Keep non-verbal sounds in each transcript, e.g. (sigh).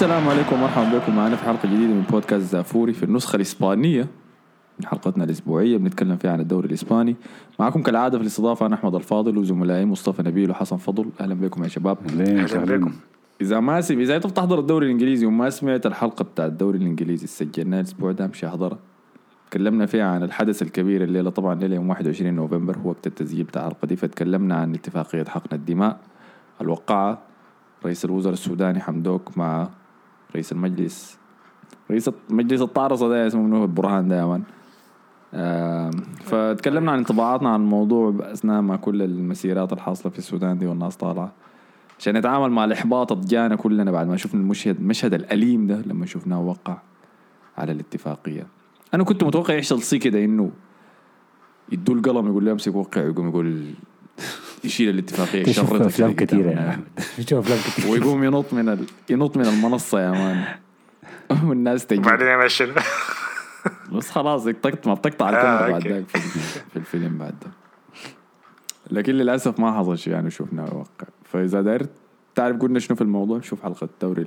السلام عليكم ومرحبا بكم. معنا في حلقة جديدة من بودكاست زافوري في النسخة الإسبانية. من حلقتنا الإسبوعية بنتكلم فيها عن الدوري الإسباني. معكم كالعادة في الاستضافة أنا أحمد الفاضل وزملائي مصطفى نبيل وحسن فضل. أهلا بكم يا شباب. أهلا بكم. إذا ما سم... إذا انت بتحضر الدوري الإنجليزي وما سمعت الحلقة بتاع الدوري الإنجليزي سجلناها الأسبوع ده مش أحضرها. تكلمنا فيها عن الحدث الكبير الليلة طبعا ليلة يوم 21 نوفمبر هو وقت التسجيل بتاع الحلقة دي. فتكلمنا عن اتفاقية حقن الدماء الوقعة. رئيس الوزراء السوداني حمدوك مع رئيس المجلس. رئيس مجلس الطارصه ده اسمه منو البرهان ده فتكلمنا عن انطباعاتنا عن الموضوع أثناء ما كل المسيرات الحاصلة في السودان دي والناس طالعة. عشان نتعامل مع الإحباط اللي جانا كلنا بعد ما شفنا المشهد المشهد الأليم ده لما شفناه وقع على الاتفاقية. أنا كنت متوقع يحصل صي كده إنه يدوا القلم يقول له امسك وقع يقوم يقول يشيل الاتفاقية يشرطها أفلام كثيرة. يا احمد تشوف أفلام كثيرة. ويقوم ينط من ال... ينط من المنصة يا man. (laughs) والناس تجي. وبعدين يمشي بس خلاص بتقطع ما بتقطع آه، الكاميرا بعد. ذاك في, في الفيلم بعد ده لكن للأسف ما حصل شيء يعني شفناه يوقع فإذا داير تعرف قلنا شنو في الموضوع شوف حلقة الدوري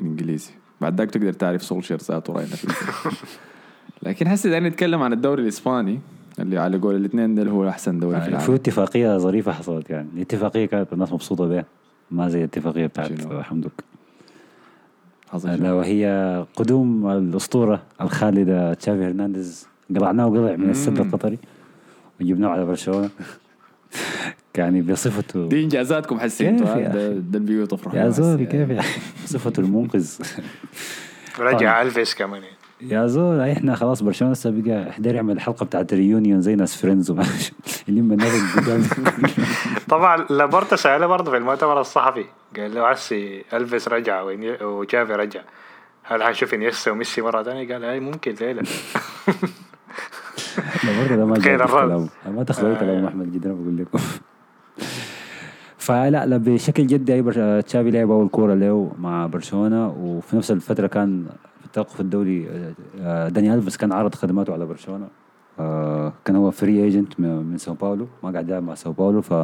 الإنجليزي. بعد ذاك تقدر تعرف سولشير ذاته راينا فيه (laughs) لكن هسه داير نتكلم عن الدوري الإسباني. اللي على قول الاثنين ده اللي هو أحسن دوري في في العالم. اتفاقية ظريفة حصلت يعني؟ الاتفاقية كانت الناس مبسوطة بها ما زي الاتفاقية بتاعت؟ حمدوك لا؟ وهي قدوم الأسطورة الخالدة تشافي هرنانديز. قلعناه وقلع من السد. القطري. وجبناه على برشلونة. (laughs) يعني بصفته دي انجازاتكم حسيتوا؟ يا ده؟ ده البيوت أفرح. يا زول هسه كيف يعني بصفته المنقذ. رجع ألفيس كمان. يا زول إحنا خلاص برشلونة هسه بقى حيدير يعمل الحلقة بتاعت ال reunion زي ناس Friends وما (laughs) اللي من (laughs) طبعا لابورتا سأله برضه في المؤتمر الصحفي. قال له هسي ألفيس رجع وتشافي رجع. هل حنشوف إنيستا وميسي مرة ثانية؟ قال هاي ممكن ليلة لا. (laughs) برضه ده ما خير جاب الرد. كلام. أنا ما تخلوا آه. كلام أحمد جدا بقول لكم. فلا لا بشكل جدي تشافي لعب أول كورة له مع برشلونة وفي نفس الفترة كان التوقف الدولي آه، آه، داني ألفيس كان عرض خدماته على برشلونة. آه، كان هو free agent من ساو باولو ما قاعد يلعب مع ساو باولو ف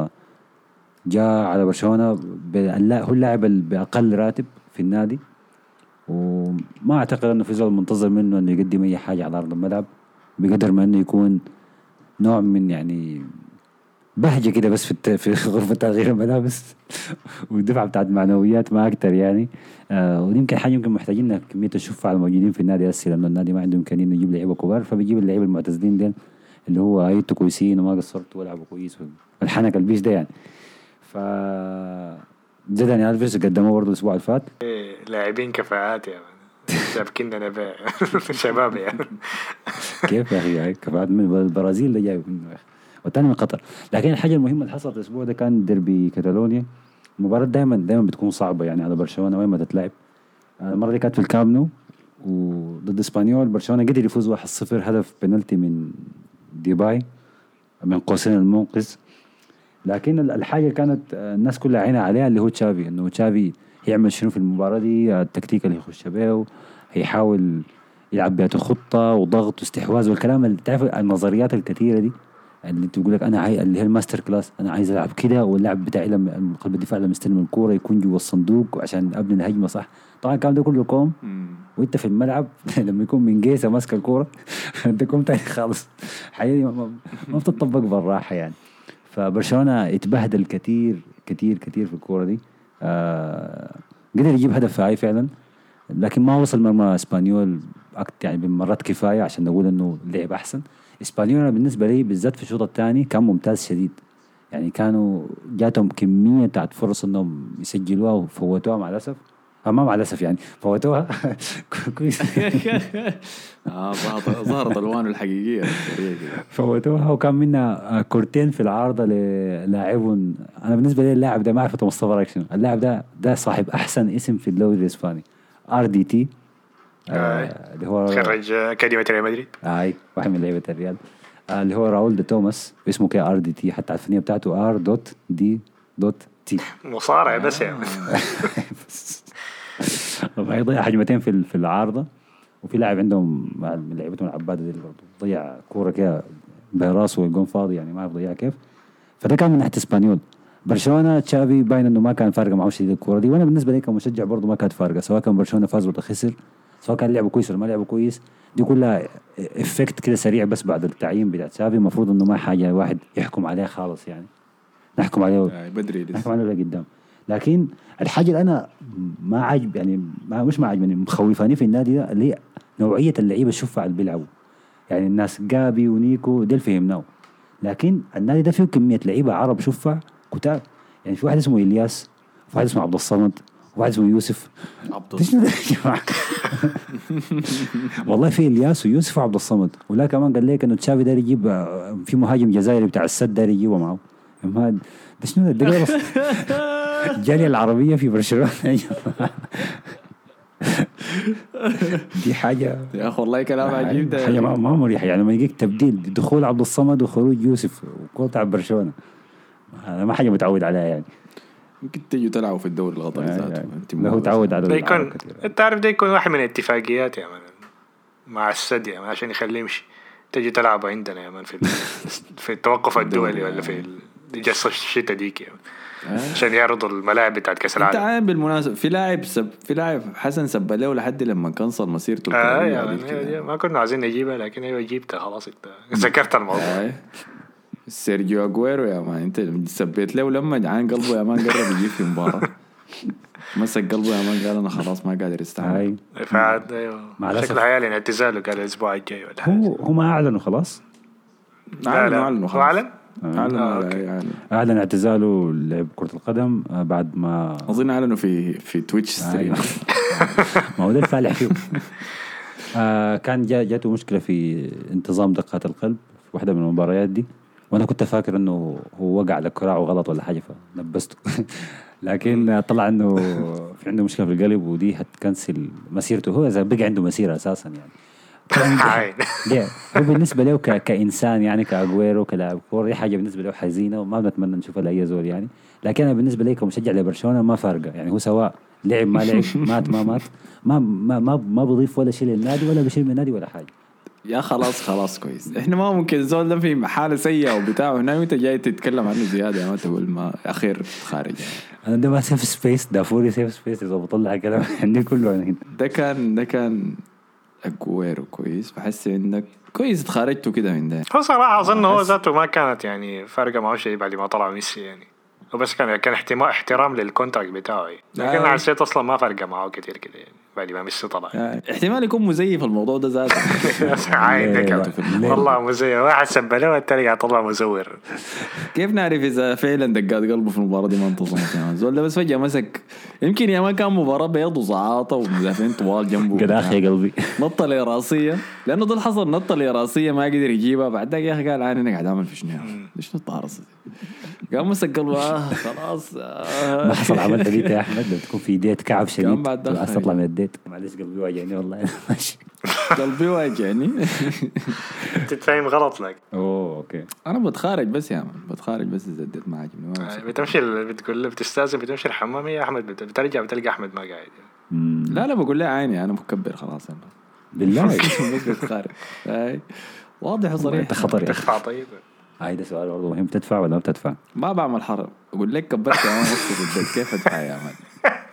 جاء على برشلونة هو اللاعب ال- بأقل راتب في النادي. وما أعتقد إنه في زول منتظر منه إنه يقدم أي حاجة على أرض الملعب بقدر ما إنه يكون نوع من يعني بهجة كده بس في. في (laughs) غرفة تغيير الملابس. والدفعة بتاعت معنويات ما أكتر يعني. آه ودي يمكن حاجة يمكن محتاجين كمية الشفعة الموجودين في النادي هسه لأنه النادي ما عنده إمكانية إنه يجيب لعيبة كبار فبيجيب اللعيبة المعتزلين ديل اللي هو هيتوا كويسين وما قصرتوا ولعبوا كويس الحنك البيش ده يعني. ف جدني ألفيس قدموه برضه الأسبوع اللي فات. إيه، لاعبين كفاءات يا مان سابقين نباع شباب يعني. كيف يا أخي؟ كفاءات من البرازيل اللي جاي منه يا أخي. والثاني من قطر. لكن الحاجة المهمة اللي حصلت الأسبوع ده كان ديربي كاتالونيا. المباراة دائما دائما بتكون صعبة يعني على برشلونة وين ما تتلعب. آه، المرة دي كانت في الكامب نو وضد إسبانيول برشلونة قدر يفوز 1-0 هدف بنالتي من ديباي من قوسين المنقذ. لكن ال- الحاجة اللي كانت آه، الناس كلها عينها عليها اللي هو تشافي. إنه تشافي يعمل شنو في المباراة دي؟ التكتيك اللي يخش بيه هيحاول يلعب بياته خطة وضغط واستحواذ والكلام اللي تعرف النظريات الكثيرة دي؟ اللي تقول لك أنا عاي... اللي هي ال master class أنا عايز ألعب كده واللاعب بتاعي لما قلب الدفاع لما يستلم الكورة يكون جوا الصندوق عشان ابني الهجمة صح؟ طبعا الكلام ده كله كوم. وأنت في الملعب (laughs) لما يكون من جيسة ماسك الكورة (laughs) أنت كوم تاني خالص. حقيقي ما, ما- بتطبق بالراحة يعني. فبرشلونة اتبهدل كثير كثير كثير في الكورة دي. آه قدر يجيب هدف هاي فعلا. لكن ما وصل مرمى إسبانيول يعني بمرات كفاية عشان نقول إنه لعب أحسن. اسبانيول أنا بالنسبة لي بالذات في الشوط الثاني كان ممتاز شديد. يعني كانوا جاتهم كمية بتاعت فرص إنهم يسجلوها وفوتوها مع الأسف. آه، ما مع الأسف يعني فوتوها. كويس (laughs) آه ظهرت الوانه الحقيقية. فوتوها وكان منا آه، كورتين في العارضة للاعب أنا بالنسبة لي اللاعب ده ما اعرف مصطفى رايك شنو اللاعب ده ده صاحب أحسن اسم في الدوري الإسباني. RDT. آه. اللي هو خرج أكاديمية ريال مدريد. أي واحد من لعيبة الريال. آه اللي هو راؤول دي توماس اسمه ك RDT حتى على الفنيلة بتاعته R dot D dot T مصارع بس (laughs) يا man يضيع هجمتين في في العارضة. وفي لاعب عندهم من لعيبتهم العباده دي برضه ضيع كورة كده براسه والجون فاضي يعني ما أعرف ضيعها كيف. فده كان من ناحية إسبانيول. برشلونة تشافي باين انه ما كان فارقه معه شديد الكورة دي. وأنا بالنسبة لي كمشجع برضه ما كانت فارقة سواء كان برشلونة فاز ولا خسر. سواء كان لعبه كويس ولا ما لعبه كويس دي كلها effect كده سريع بس بعد التعيين بتاع تشافي. المفروض إنه ما حاجة واحد يحكم عليها خالص يعني. نحكم عليه آه، بدري نحكم لسه عليه لقدام لكن الحاجة اللي أنا ما عاجب يعني ما مش ما عاجبني مخوفاني في النادي ده اللي هي نوعية اللعيبة الشفع اللي بيلعبوا. يعني الناس جابي ونيكو ديل فهمناه. لكن النادي ده فيه كمية لعيبة عرب شفع كتار. يعني في واحد اسمه إلياس وفي واحد اسمه عبد الصمد. اسمه يوسف. عبد؟ والله في الياس ويوسف وعبد الصمد. ولا كمان قال لك إنه تشافي داير يجيب آه، في مهاجم جزائري بتاع السد داير يجيبه معه. ما ده شنو ده؟ الجاليه العربية في برشلونة دي حاجة. يا أخي والله كلام عجيب ده. حاجة ما مريحة. يعني لما يجيك تبديل دخول عبد الصمد وخروج يوسف برشلونة. هذا ما حاجة متعود عليها يعني. يمكن تيجوا تلعبوا في الدوري القطري ذاته انت لا هو تعود على يكون. انت عارف ده يكون واحد من الاتفاقيات يا man مع السد يا man عشان يخليه يمشي تجي تلعبوا عندنا يا man في (laughs) في التوقف الدولي ولا في ال- جلسة الشتاء ديك يا man. آه. عشان يعرضوا الملاعب بتاعت كأس انت العالم عام بالمناسبة في لاعب سب في لاعب حسن سب له لحد لما كنسل مسيرته آه يا ما كنا عايزين نجيبها لكن أيوه جبتها خلاص انت (laughs) ذكرت الموضوع آه. سيرجيو اجويرو يا man أنت سبيت له لما جعان قلبه يا man قرب يجيب في مباراة. مسك قلبه يا man قال أنا خلاص ما قادر استحمل فعاد أيوه. شكله هيعلن اعتزاله قال الأسبوع الجاي ولا هو هو ما أعلنوا خلاص؟ اعلنوا اعلنوا خلاص أعلن؟ اعلنوا آه،. يعني أعلن. اعتزاله لعب كرة القدم آه، بعد ما أظن أعلنوا في في Twitch stream أيوة. ما هو ده الفالح فيه (laughs) آه كان جا جاته مشكلة في انتظام دقات القلب في واحدة من المباريات دي. وأنا كنت فاكر إنه هو وقع على كراعه غلط ولا حاجة فنبسته (laughs) لكن طلع إنه في عنده مشكلة في القلب ودي هتكنسل مسيرته. هو إذا بقى عنده مسيرة أساسا يعني. (laughs) (laughs) ليه؟ هو بالنسبة له ك... كإنسان يعني كأجويرو كلاعب كوره دي حاجة بالنسبة له حزينة وما بنتمنى نشوفها لأي زول يعني. لكن أنا بالنسبة لي كمشجع لبرشلونة ما فارقة يعني. هو سواء لعب ما لعب مات ما مات ما ما ما, ما بضيف ولا شيء للنادي ولا بشيل من النادي ولا حاجة. يا خلاص خلاص كويس. إحنا ما ممكن زول ده في حالة سيئة وبتاع هنا وانت جاي تتكلم عنه زيادة؟ ما تقول ما أخير خارج. يعني. أنا ده ما safe space دافوري safe space إذا بطلع كلام عندي كله هنا. ده كان ده كان اجويرو كويس. بحس إنك كويس اتخرجتوا كده من ده. هو صراحة أظن هو ذاته ما كانت يعني فارقة معه شيء بعد ما طلع ميسي يعني. هو بس كان كان احترام لل contract بتاعه يعني. لكن آه. حسيت أصلا ما فارقة معه كتير كده يعني. بعد ما ميسي طلع يعني احتمال يكون مزيف الموضوع ده ذاته. (laughs) كان. لا. والله مزور واحد سب له والتاني قاعد طلع مزور. كيف نعرف إذا فعلا دقات قلبه في المباراة دي ما انتظمت يا زول ده بس فجأة مسك. يمكن يا ما كان مباراة بيض وزعاطة ومدافعين طوال جنبه قداخ يا قلبي. نطة لي رأسية. لأنه ده اللي حصل نطة لي رأسية ما قدر يجيبها. بعد يا أخي قال أنا قاعد أعمل في شنو؟ ليش نطة راسي قام مسك قلبه. آه خلاص. آه ما حصل عملت date يا أحمد؟ تكون في date كعب شديد بعد تطلع من ال date معلش قلبي واجعني والله. (laughs) ماشي. قلبي واجعني. تتفهم غلط لك. أوه okay. أنا بتخارج بس يا man بتخارج بس إذا ال date ما ما بمسك. بتمشي بتقول له بتستأذن بتمشي الحمام يا أحمد بت- بترجع بتلقى أحمد ما قاعد. لا لا بقول لها عيني أنا مكبر خلاص أنا بالله. (laughs) بتخارج. واضح وصريح. أنت خطر يا أخي. تدفع طيب. هاي ده سؤال برضه مهم. تدفع ولا ما بتدفع؟ ما بعمل حرب. أقول لك كبرت يا man البيت كيف أدفع يا man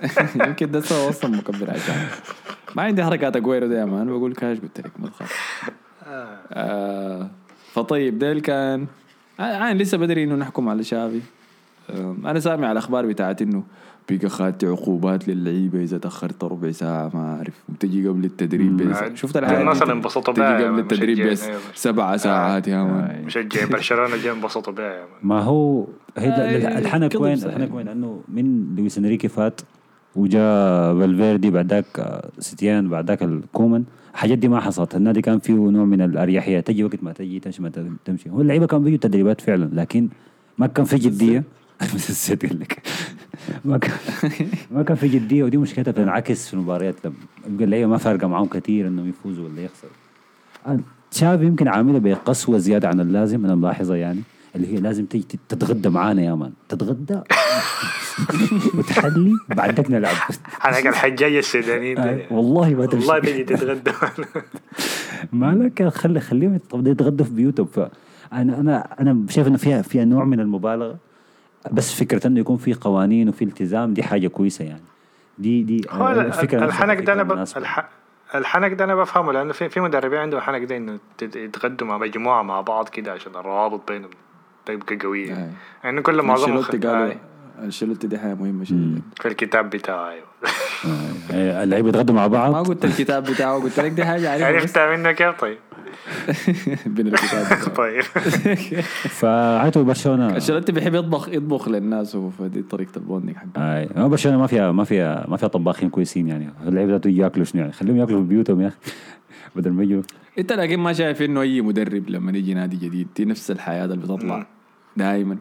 (laughs) يمكن ده سوى أصلا مكبر عشان ما عندي حركات اجويرو ده يا man بقول كاش قلت لك ما تخاف آه فطيب ديل كان آه عين لسه بدري إنه نحكم على شافي آه أنا سامع الأخبار بتاعت إنه بقى خدت عقوبات للعيبة إذا تأخرت ربع ساعة ما أعرف وتجي قبل التدريب. بس شفت الناس الحاجات اللي؟ انبسطوا تجي بها يا قبل التدريب بس. سبع ساعات يا man آه. مشجعين برشلونة جاي انبسطوا بها يا man. ما هو هي آه، الحنك وين. الحنك وين إنه من لويس إنريكي فات وجاء فالفيردي بعد ذاك آه، ستيان بعد ذاك كومان الحاجات دي ما حصلت. النادي كان فيه نوع من الأريحية. تجي وقت ما تجي تمشي ما تمشي. هو اللعيبة كانوا بيجوا تدريبات فعلا لكن ما كان في جدية. نسيت (laughs) أقول لك. ما كان ما كان في جدية ودي مشكلتها بتنعكس في المباريات. لما يبقى اللعيبة ما فارقة معاهم كثير إنهم يفوزوا ولا يخسروا. آه، تشافي يمكن عاملها بقسوة زيادة عن اللازم أنا ملاحظة يعني اللي هي لازم تيجي تتغدى معانا يا مان. تتغدى. وتحلي بعدك نلعب حلقة الحجاج السودانيين آه، دي. والله ما تمشي والله تجي تتغدى. ما لك خلي خليهم يتغ- يتغدوا في بيوتهم. فانا أنا أنا شايف إنه فيها فيها نوع من المبالغة بس فكرة إنه يكون في قوانين وفي التزام دي حاجة كويسة يعني. دي دي هو الفكرة الحنك ده أنا ب... الح... الحنك ده أنا بفهمه لأنه في في مدربين عندهم حنك ده إنه يتغدوا مع مجموعة مع بعض كده عشان الروابط بينهم. تبقى قوية. آه. يعني كل معظمهم انشيلوتي أنشيلوتي دي حاجة مهمة شديده في الكتاب بتاعه أيوه. آه، اللعيبة يتغدوا مع ما بعض قلت الكتاب بتاعه قلت لك دي حاجة عارفها عرفتها منك كيف طيب. (laughs) بين الكتاب (laughs) طيب. (laughs) فعادوا برشلونة. أنشيلوتي بيحب يطبخ يطبخ للناس فدي طريقة البوندنج حقه. آه ما برشلونة ما فيها ما فيها ما فيها طباخين كويسين يعني. اللعيبة ذاته يأكلوا شنو يعني؟ خليهم يأكلوا في بيوتهم يا أخي. بدل ما يجوا. انت لكن ما شايف إنه أي مدرب لما يجي نادي جديد دي نفس الحياة اللي بتطلع دائما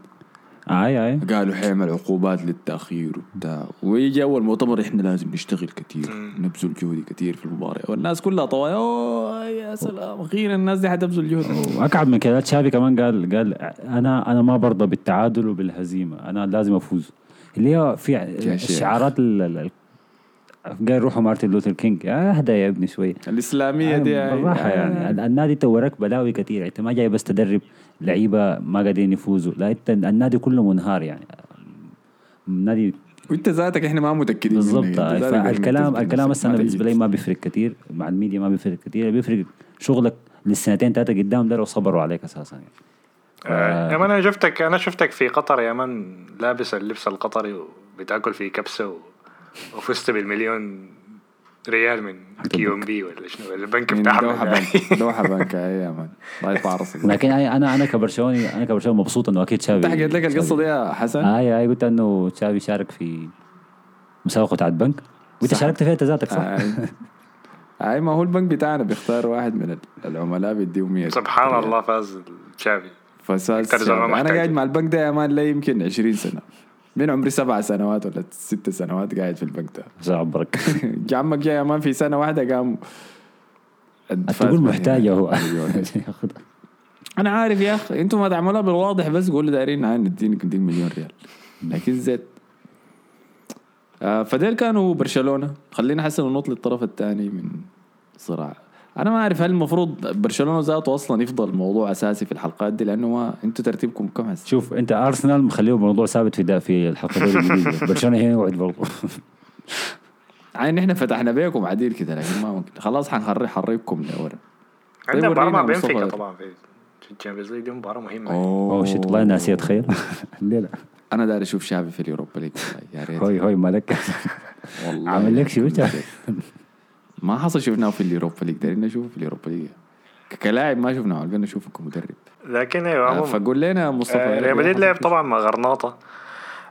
آي آي. قالوا حيعمل عقوبات للتأخير وبتاع. ويجي أول مؤتمر إحنا لازم نشتغل كثير نبذل جهد كثير في المباراة. والناس كلها طوال أوه يا سلام أخيرا الناس دي حتبذل جهد. وأكعب من كده تشافي كمان قال قال أنا أنا ما برضى بالتعادل وبالهزيمة أنا لازم أفوز. اللي هي في. الشعارات ال- قال روحوا مارتن لوثر كينج. يا اهدى يا ابني شوية الإسلامية دي بالراحة يعني. ال- النادي تو وراك بلاوي كثير انت ما جاي بس تدرب لعيبة ما قادرين يفوزوا. لا إنت النادي كله منهار يعني. النادي وإنت ذاتك إحنا ما متأكدين بالضبط. فالكلام الكلام نفسك. هسه أنا ما بالنسبة لي. ما بيفرق كثير مع الميديا ما بيفرق كثير بيفرق شغلك للسنتين ثلاثة قدام ده لو صبروا عليك أساسا يعني. آه، يا man أنا شفتك أنا شفتك في قطر يا man لابس اللبس القطري وبتاكل في كبسة و... وفزت بالمليون ريال من QNB ولا شنو ولا البنك من بتاع دوحه بنك دوحه بنك اي يا man الله يطلع راسك لكن أنا أنا كبرشلوني أنا كبرشلوني مبسوط انه أكيد تشافي انت حكيت لك القصة دي يا حسن اي اي قلت انه تشافي شارك في مسابقة بتاعت بنك وانت. شاركت فيها انت ذاتك صح؟ اي اي ما هو البنك بتاعنا بيختار واحد من العملاء بيديه 100 سبحان الله فاز تشافي زمان أنا. قاعد مع البنك ده يا man لا يمكن 20 سنة. من عمري سبع سنوات ولا ست سنوات قاعد في البنك ده. مساء عمرك جا عمك جاي يا مان في سنة واحدة قام تقول محتاج هو. مليون. (laughs) أنا عارف يا أخي أنتم ما تعملوها بالواضح بس قولوا دايرين عن ندينك نديك مليون ريال. لكن زيت. آه فديل كانوا برشلونة. خلينا حسن ننط للطرف الثاني من صراع. أنا ما أعرف هل المفروض برشلونة ذاته أصلا يفضل موضوع أساسي في الحلقات دي لأنه ما أنتوا ترتيبكم كم هسه؟ شوف أنت أرسنال مخليه موضوع ثابت في في الحلقة الانجليزي (laughs) برشلونة هنا يقعد برضه عين إحنا فتحنا بيكم عديل كده لكن ما ممكن. خلاص حنخلي حريقكم لورا عندنا مباراة مع ورينا بنفيكا. طبعا في في ال Champions League دي مباراة مهمة. oh shit والله ناسي اتخيل (laughs) الليلة. أنا داري أشوف شافي في ال Europa League. يا ريت هوي هوي مالك والله عامل لك شو؟ كنت- (laughs) ما حصل شفناه في ال Europa League. دارين نشوفه في ال Europa League. كلاعب ما شفناه قلنا نشوفه كمدرب. لكن أيوه فقول لنا مصطفى آه، ريال مدريد لعب؟ طبعا مع غرناطة.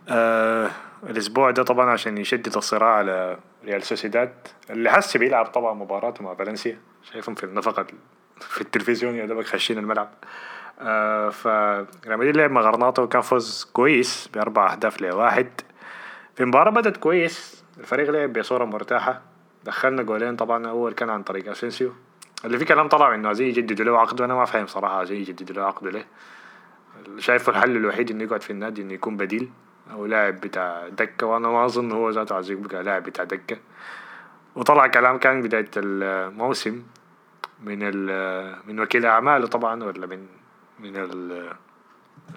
آه الأسبوع ده طبعا عشان يشدد الصراع على ريال سوسيداد اللي حس بيلعب طبعا مباراته مع فالنسيا. شايفهم في النفقة في التلفزيون يا دوبك خاشين الملعب. آه فريال مدريد لعب مع غرناطة وكان فوز كويس بأربع أهداف لواحد. في مباراة بدت كويس الفريق لعب بصورة مرتاحة. دخلنا جولين طبعا أول كان عن طريق أسينسيو. اللي في كلام طلع إنه عايزين يجددوا له عقده أنا ما فاهم صراحة عايزين يجددوا له عقده ليه. شايفه الحل الوحيد إنه يقعد في النادي إنه يكون بديل أو لاعب بتاع دكة. وأنا ما أظن هو ذاته عايز يبقى لاعب بتاع دكة. وطلع كلام كان بداية الموسم من من وكيل أعماله طبعا ولا من من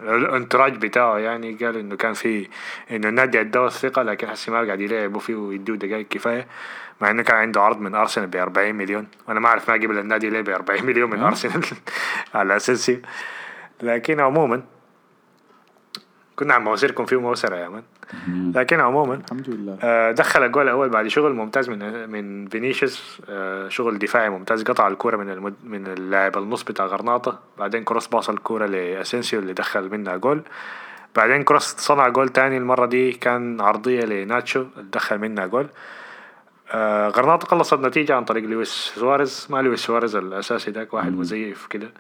الانتراج بتاعه يعني قال إنه كان في إنه النادي اداه الثقه لكن حسي ما قاعد يلعبوا فيه ويدوه دقائق كفاية مع إنه كان عنده عرض من أرسنال ب 40 مليون. وأنا ما أعرف ما قبل النادي ليه ب 40 مليون من أرسنال (laughs) على اساسي لكن عموما كنا عم موسركم فيه موسرة يا man لكن عموما الحمد لله. آه، دخل الجول الأول بعد شغل ممتاز من من فينيسيوس آه، شغل دفاعي ممتاز قطع الكورة من المد... من اللاعب النص بتاع غرناطة. بعدين كروس باص الكورة لأسينسيو اللي دخل منها جول. بعدين كروس صنع جول تاني المرة دي كان عرضية لناتشو دخل منها جول. آه غرناطة خلصت النتيجة عن طريق لويس سواريز. ما لويس سواريز الأساسي ذاك واحد مزيف كده.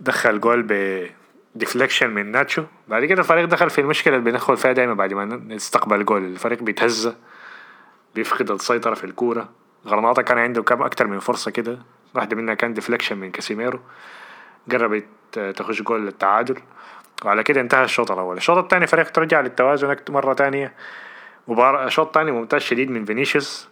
دخل جول ب deflection من ناتشو. بعد كده الفريق دخل في المشكلة اللي بندخل فيها دايما بعد ما نستقبل جول. الفريق بيتهز بيفقد السيطرة في الكورة. غرناطة كان عنده كم أكتر من فرصة كده. واحدة منها كان deflection من كاسيميرو. قربت تخش جول للتعادل. وعلى كده انتهى الشوط الأول. الشوط الثاني فريق ترجع للتوازن مرة تانية. مباراة شوط تاني ممتاز شديد من فينيسيوس.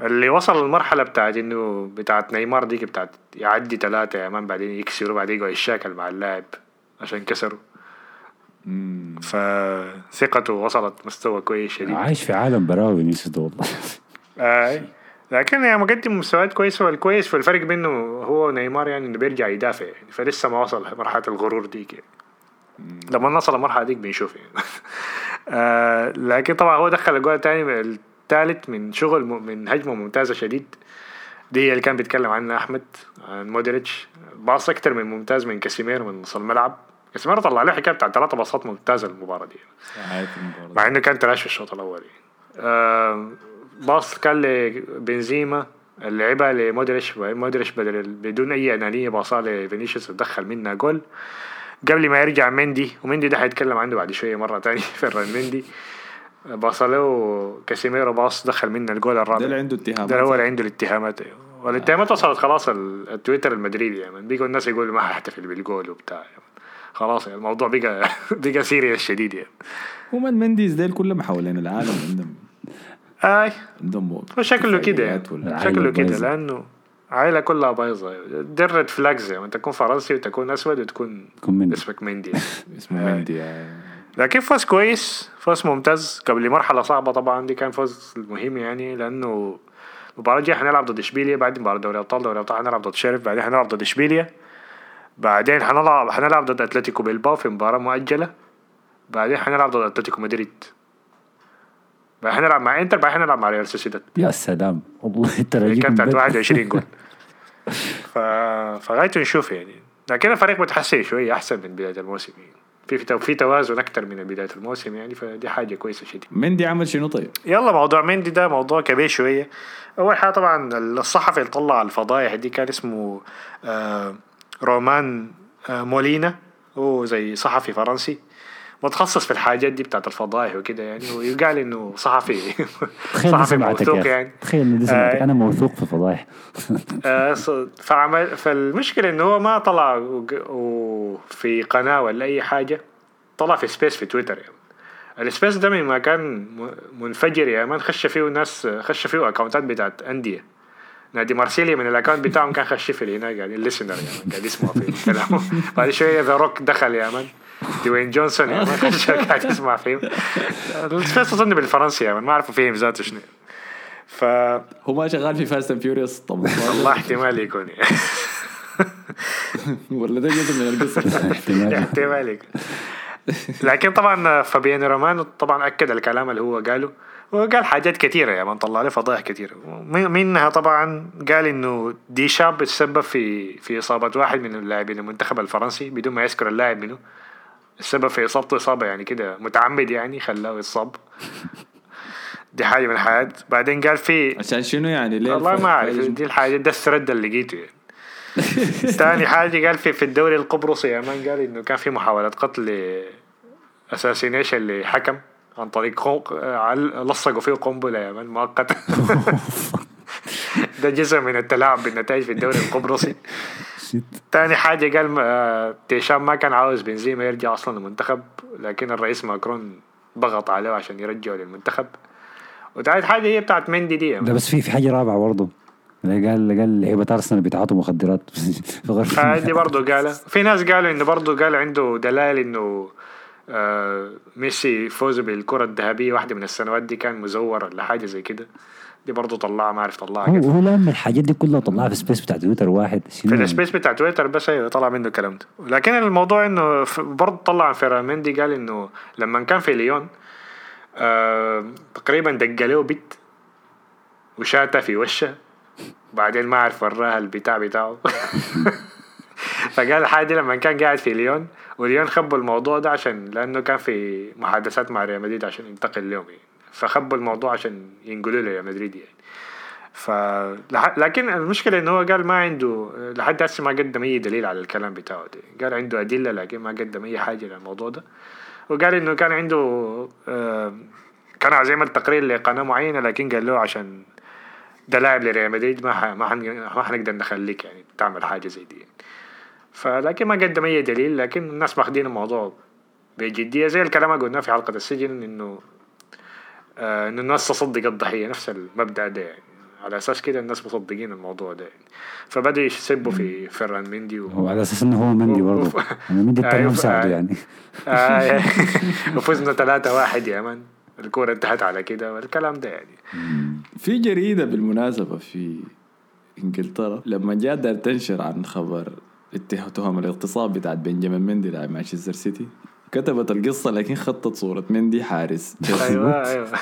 اللي وصل للمرحلة بتاعت إنه بتاعت نيمار ديك بتاعت يعدي ثلاثة يا مان بعدين يكسروا بعدين يقعد يشاكل مع اللاعب عشان كسروا. فثقته وصلت مستوى كويس شديد. عايش في عالم براوي فينيسيوس والله. آه. لكن يعني مقدم مستويات كويسه والكويس في الفرق بينه هو ونيمار يعني إنه بيرجع يدافع يعني فلسه ما وصل مرحله الغرور ديك يعني. لما نصل المرحلة ديك بنشوف يعني. (laughs) آه لكن طبعا هو دخل الجول الثاني الثالث من شغل من هجمة ممتازة شديد. دي اللي كان بيتكلم عنها أحمد عن مودريتش. باص أكثر من ممتاز من كاسيميرو من نص الملعب. كاسيميرو طلع عليه حكاية بتاع ثلاثة باصات ممتازة المباراة دي. مع إنه كان تلاش في الشوط الأول. آه باص كان لبنزيما لعبها لمودريتش. مودريتش بدل بدون أي أنانية باصها لفينيسيوس ودخل منها جول. قبل ما يرجع مندي ومندي ده حيتكلم عنه بعد شوية مرة تانية (laughs) فيرلان مندي. باص له كاسيميرو باص دخل منه الجول ده الرابع اللي عنده اتهامات ده هو اللي عنده الاتهامات. والاتهامات وصلت خلاص ال- التويتر المدريدي يعني بيجوا الناس يقولوا ما حيحتفل بالجول وبتاع يعني. خلاص يعني الموضوع بقى (laughs) بقى serious شديد يعني هم المنديز ديل كلهم حوالين العالم عندهم أي عندهم شكله كده يعني. شكله كده. لأنه عائلة كلها بايظة red flags يعني تكون فرنسي وتكون أسود وتكون تكون مندي. اسمك مندي. (laughs) اسمه مندي يعني. لكن فوز كويس؟ فوز ممتاز قبل مرحلة صعبة طبعا دي كان فوز مهم يعني لأنه المباراة الجاية حنلعب ضد إشبيليا بعد مباراة دوري أبطال دوري أبطال حنلعب ضد شيرف بعدين حنلعب ضد إشبيليا بعدين حنلعب حنلعب ضد أتلتيكو بيلباو في مباراة مؤجلة بعدين حنلعب ضد أتلتيكو مدريد. بعدين حنلعب مع إنتر بعدين حنلعب مع ريال سوسيداد. يا سلام والله انت اللي راجيك كان من بتاعت بدري. 21 جول. (laughs) ف... فغايته نشوف يعني. لكن الفريق متحسن شوية أحسن من بداية الموسم. يعني. في في في توازن أكتر من بداية الموسم يعني فدي حاجة كويسة شديد. مندي عمل شنو طيب؟ يلا موضوع مندي ده موضوع كبير شوية. أول حاجة طبعا الصحفي اللي طلع الفضايح دي كان اسمه آه رومان آه مولينا. هو زي صحفي فرنسي. متخصص في الحاجات دي بتاعت الفضايح وكده يعني ويقال إنه صحفي. تخيل صحفي موثوق. يعني. تخيل دي سمعتك آه. أنا موثوق في فضايح. آه، فعمل فالمشكلة إنه هو ما طلع وفي قناة ولا أي حاجة طلع في space في تويتر يعني. ال space ده من مكان منفجر يا man خش فيه ناس خش فيه اكونتات بتاعت أندية. نادي مارسيليا من ال account بتاعهم كان خش في هناك يعني ال listener man قاعد يسمع في كلامه (laughs) بعد شوية The Rock دخل يا man دوين جونسون man خش قاعد يسمع فيهم ال space اظن بالفرنسي man ما أعرف فيهم ذاته شنو. ف هو ما شغال في Fast and Furious؟ طبعا الله. احتمال يكون. يعني (laughs) ولا ده جزء من القصة. (laughs) احتمال يكون. لكن طبعا فابيان رومانو طبعا أكد الكلام اللي هو قاله وقال حاجات كثيرة من طلع له فضائح كثيرة. من- منها طبعا قال إنه ديشامب تسبب في في إصابة واحد من اللاعبين المنتخب الفرنسي بدون ما يذكر اللاعب منه. السبب في إصابته إصابة يعني كده متعمد يعني خلاه يصاب. دي حاجة من الحاجات. بعدين قال في عشان شنو يعني؟ ليه والله ما أعرف. دي الحاجة ده ال thread اللي لقيته يعني. (laughs) ثاني حاجة قال في في الدوري القبرصي يا man قال إنه كان في محاولة قتل assassination لحكم عن طريق عل- لصقوا فيه قنبلة يا man مؤقتة (laughs) ده جزء من التلاعب بالنتائج في الدوري القبرصي. (laughs) تاني حاجة قال تيشام ما كان عاوز بنزيما يرجع أصلا المنتخب لكن الرئيس ماكرون ضغط عليه عشان يرجعه للمنتخب. وتالت حاجة هي بتاعت مندي دي. لا بس في في حاجة رابعة برضه. اللي قال قال لعيبة أرسنال بيتعاطوا مخدرات. في غرفه هذه برضه قالها. في ناس قالوا إنه برضه قال عنده دلائل إنه آه ميسي فوزه بالكرة الذهبية واحدة من السنوات دي كان مزور ولا حاجة زي كده. دي برضه طلعها ما عرف طلعها هو كيف هو لما الحاجات دي كلها طلعها في space بتاع تويتر واحد في؟ ال space بتاع تويتر بس أيوه طلع منه الكلام ده. لكن الموضوع إنه برضه طلع عن فيرلاند ميندي قال إنه لما كان في ليون آه تقريبا دق له بيت وشاتها في وشه بعدين ما عرف وراها البتاع بتاعه. (laughs) فقال الحاجة دي لما كان قاعد في ليون وليون خبوا الموضوع ده عشان لأنه كان في محادثات مع ريال مدريد عشان ينتقل لهم يعني. فخبوا الموضوع عشان ينقلوا له مدريد يعني ف لكن المشكلة انه هو قال ما عنده لحد هسه ما قدم أي دليل على الكلام بتاعه ده قال عنده أدلة لكن ما قدم أي حاجة للموضوع ده وقال إنه كان عنده آه، كان عايز يعمل تقرير لقناه معينة لكن قال له عشان ده لاعب لريال مدريد ما. ما. ما حنقدر نخليك يعني تعمل حاجة زي دي يعني. فلكن ما قدم أي دليل لكن الناس ماخدين الموضوع بجدية زي الكلام اللي قلناه في حلقة السجن إنه آه انه الناس تصدق الضحية نفس المبدأ ده يعني. على أساس كده الناس مصدقين الموضوع ده يعني. فبدا يسبوا في فيران مندي و... هو على أساس إنه هو مندي و- برضه. (laughs) و- مندي التاني أيوة، مساعده آه. يعني. آه (laughs) وفزنا 3 واحد يا مان الكورة انتهت على كده والكلام ده يعني. في جريدة بالمناسبة في إنجلترا لما جاء تنشر عن خبر اتهام تهم الاغتصاب بتاعت بنجامين مندي لاعب مانشستر سيتي. كتبت القصة لكن خطت صورة مندي حارس (laughs) أيوه أيوه (laughs)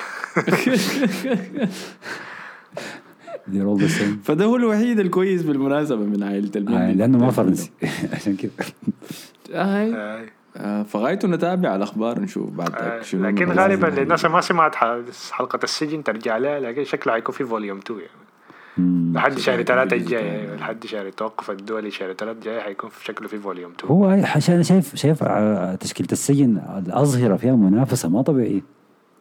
فده هو الوحيد الكويس بالمناسبة من عائلة آه، المندي لأنه ما فرنسي (laughs) عشان كده آه فغايته نتابع الأخبار نشوف بعد آه. لكن. غالبا للناس ما سمعت ح- حلقة السجن ترجع لها لكن شكله حيكون في فوليوم 2 يعني. لحد شهر ثلاثة الجاي لحد شهر التوقف الدولي شهر ثلاثة الجاي حيكون في شكله في فوليوم 2 هو عشان أنا شايف شايف آه، تشكيلة السجن الأظهرة فيها منافسة ما طبيعية.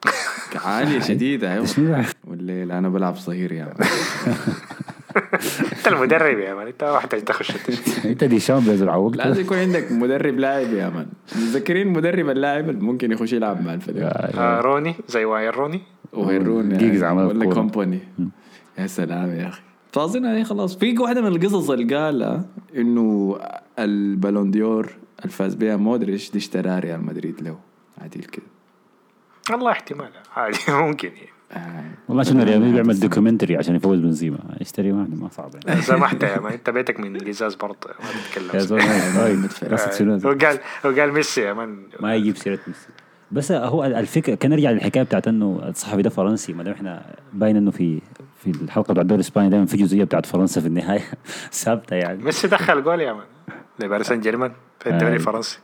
(laughs) عالية (laughs) شديدة ده؟ والليل أنا بلعب صغير يعني (laughs) أنت المدرب يا مان أنت واحد تخش التشكيل. أنت دي شام بيزرع وقت لازم يكون عندك مدرب لاعب يا مان. متذكرين مدرب اللاعب اللي ممكن يخش يلعب مع الفريق؟ آه روني زي واير روني. وهيرون جيجز عمل ولا. كومباني يا سلام يا أخي. فاظن يعني خلاص. في واحدة من القصص اللي قالها إنه البالون ديور الفاز بها مودريتش دي اشتراه ريال مدريد له. عديل كده. والله احتمال عادي (laughs) ممكن يعني. آه. والله عشان ريال مدريد بيعمل documentary عشان يفوز بنزيما. يشتري واحد ما صعب يعني. سمحت يا man. انت بيتك من قزاز برضه ما يا تتكلم زلمه (laughs) راسك شنو؟ هو قال هو قال ميسي يا man. ما يجيب سيرة ميسي. بس هو الفكرة كان نرجع للحكاية بتاعت إنه الصحفي ده فرنسي ما دام إحنا باين إنه في في الحلقة بتاعت الدوري الاسباني دائما في جزئية بتاعت فرنسا في النهاية. (laughs) ثابتة يعني. ميسي دخل جول يا man. لباريس سان جيرمان في الدوري آه. الفرنسي.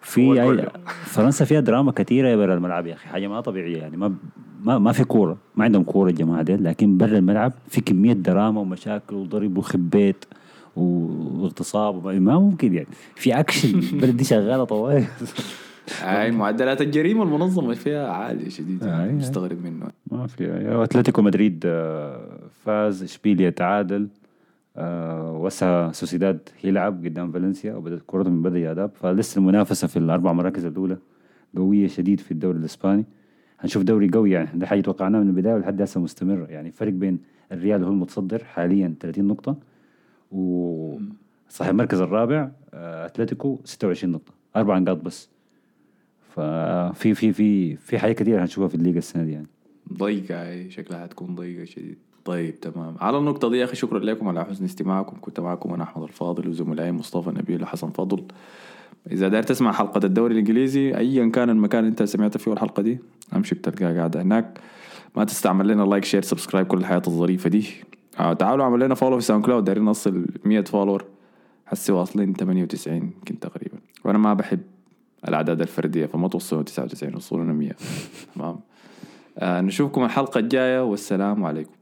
في. أي (laughs) فرنسا فيها دراما كثيرة برا الملعب يا أخي. حاجة ما طبيعية يعني. ما ما, ما في كورة. ما عندهم كورة الجماعة ديل. لكن برا الملعب في كمية دراما ومشاكل وضرب وخبيت واغتصاب ما ممكن يعني. في أكشن. (laughs) البلد دي شغالة طوال هاي معدلات الجريمة المنظمة فيها عالية شديدة آه، أي-. مستغرب منه. ما في أتلتيكو مدريد آه، فاز إشبيليا تعادل آه، وسا سوسيداد يلعب قدام فالنسيا وبدأت كرة من بدا ياداب فلسه المنافسة في الأربع مراكز الأولى قوية شديد في الدوري الإسباني. هنشوف دوري قوي يعني ده حاجة توقعناه من البداية ولحد هسه مستمر يعني فرق بين الريال هو المتصدر حاليا 30 نقطة و صاحب المركز الرابع آه، أتلتيكو 26 نقطة. أربع نقاط بس. ففي في في في حاجات كثيره هنشوفها في الليغا السنة دي يعني. ضيقة هاي شكلها حتكون ضيقة شديد. طيب تمام. على النقطة دي يا أخي شكرا لكم على حسن استماعكم. كنت معكم أنا أحمد الفاضل وزملائي مصطفى نبيل وحسن فضل. إذا داير تسمع حلقة الدوري الإنجليزي أيا كان المكان اللي أنت سمعت فيه الحلقة دي أمشي بتلقاها قاعدة هناك. ما تنسى تعمل لنا like share subscribe كل الحاجات الظريفة دي. آه تعالوا اعمل لنا follow في SoundCloud دايرين نوصل 100 follower حسي واصلين 98 يمكن تقريبا. وأنا ما بحب الأعداد الفردية فما توصلوا 99 وصلوا 100 تمام؟ آه نشوفكم الحلقة الجاية والسلام عليكم.